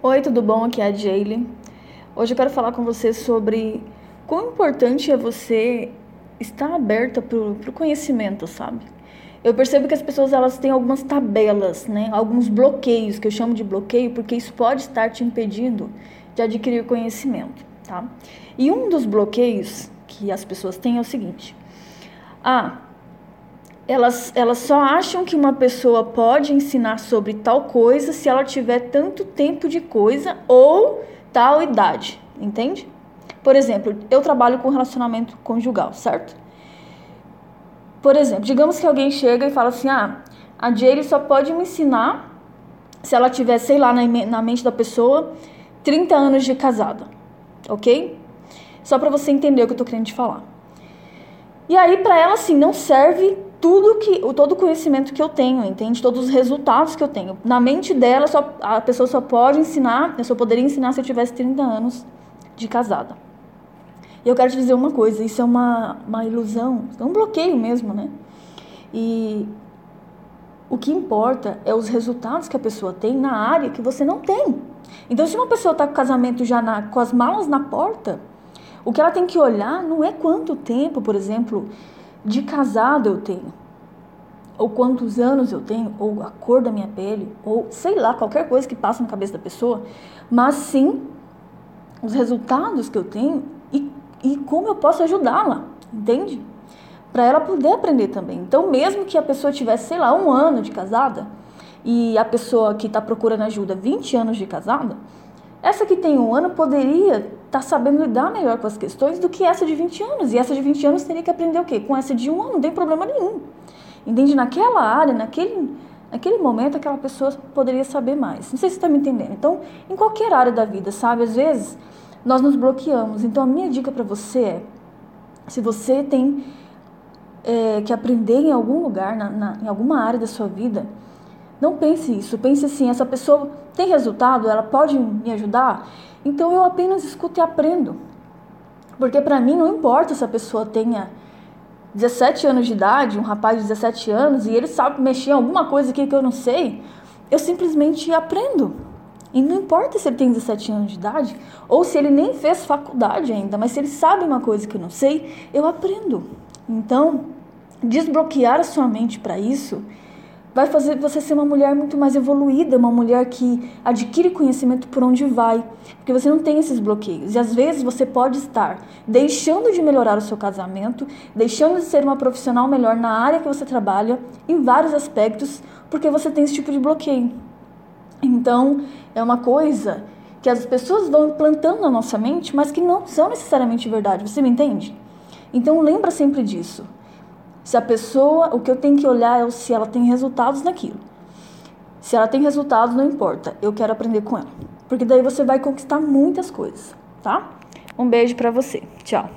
Oi, tudo bom? Aqui é a Jaylee. Hoje eu quero falar com você sobre quão importante é você estar aberta para o conhecimento, sabe? Eu percebo que as pessoas elas têm algumas tabelas, né? Alguns bloqueios que eu chamo de bloqueio, porque isso pode estar te impedindo de adquirir conhecimento, tá? E um dos bloqueios que as pessoas têm é o seguinte: ah, elas, elas só acham que uma pessoa pode ensinar sobre tal coisa se ela tiver tanto tempo de coisa ou tal idade, entende? Por exemplo, eu trabalho com relacionamento conjugal, certo? Por exemplo, digamos que alguém chega e fala assim: ah, a Jaylee só pode me ensinar se ela tiver, sei lá, na, na mente da pessoa, 30 anos de casada, ok? Só para você entender o que eu tô querendo te falar. E aí, para ela, assim, não serve tudo que o todo o conhecimento que eu tenho, entende? Todos os resultados que eu tenho. Na mente dela, só, a pessoa só pode ensinar, eu só poderia ensinar se eu tivesse 30 anos de casada. E eu quero te dizer uma coisa, isso é uma, uma ilusão, é um bloqueio mesmo, né? E o que importa é os resultados que a pessoa tem na área que você não tem. Então, se uma pessoa está com o casamento já na, com as malas na porta, o que ela tem que olhar não é quanto tempo, por exemplo, de casado eu tenho, ou quantos anos eu tenho, ou a cor da minha pele, ou sei lá, qualquer coisa que passa na cabeça da pessoa, mas sim os resultados que eu tenho e, e como eu posso ajudá-la, entende? Para ela poder aprender também. Então, mesmo que a pessoa tivesse, sei lá, um ano de casada, e a pessoa que está procurando ajuda 20 anos de casada, essa que tem um ano poderia estar tá sabendo lidar melhor com as questões do que essa de 20 anos. E essa de 20 anos teria que aprender o quê? Com essa de um ano, não tem problema nenhum. Entende? Naquela área, naquele, naquele momento, aquela pessoa poderia saber mais. Não sei se você está me entendendo. Então, em qualquer área da vida, sabe? Às vezes, nós nos bloqueamos. Então, a minha dica para você é: se você tem é, que aprender em algum lugar, na, na, em alguma área da sua vida, não pense isso. Pense assim: essa pessoa tem resultado, ela pode me ajudar? Então eu apenas escuto e aprendo. Porque para mim não importa se a pessoa tenha 17 anos de idade, um rapaz de 17 anos, e ele sabe mexer em alguma coisa aqui que eu não sei, eu simplesmente aprendo. E não importa se ele tem 17 anos de idade ou se ele nem fez faculdade ainda, mas se ele sabe uma coisa que eu não sei, eu aprendo. Então, desbloquear a sua mente para isso vai fazer você ser uma mulher muito mais evoluída, uma mulher que adquire conhecimento por onde vai, porque você não tem esses bloqueios. E às vezes você pode estar deixando de melhorar o seu casamento, deixando de ser uma profissional melhor na área que você trabalha, em vários aspectos, porque você tem esse tipo de bloqueio. Então, é uma coisa que as pessoas vão implantando na nossa mente, mas que não são necessariamente verdade. Você me entende? Então, lembra sempre disso. Se a pessoa, o que eu tenho que olhar é se ela tem resultados naquilo. Se ela tem resultados, não importa. Eu quero aprender com ela. Porque daí você vai conquistar muitas coisas, tá? Um beijo para você. Tchau.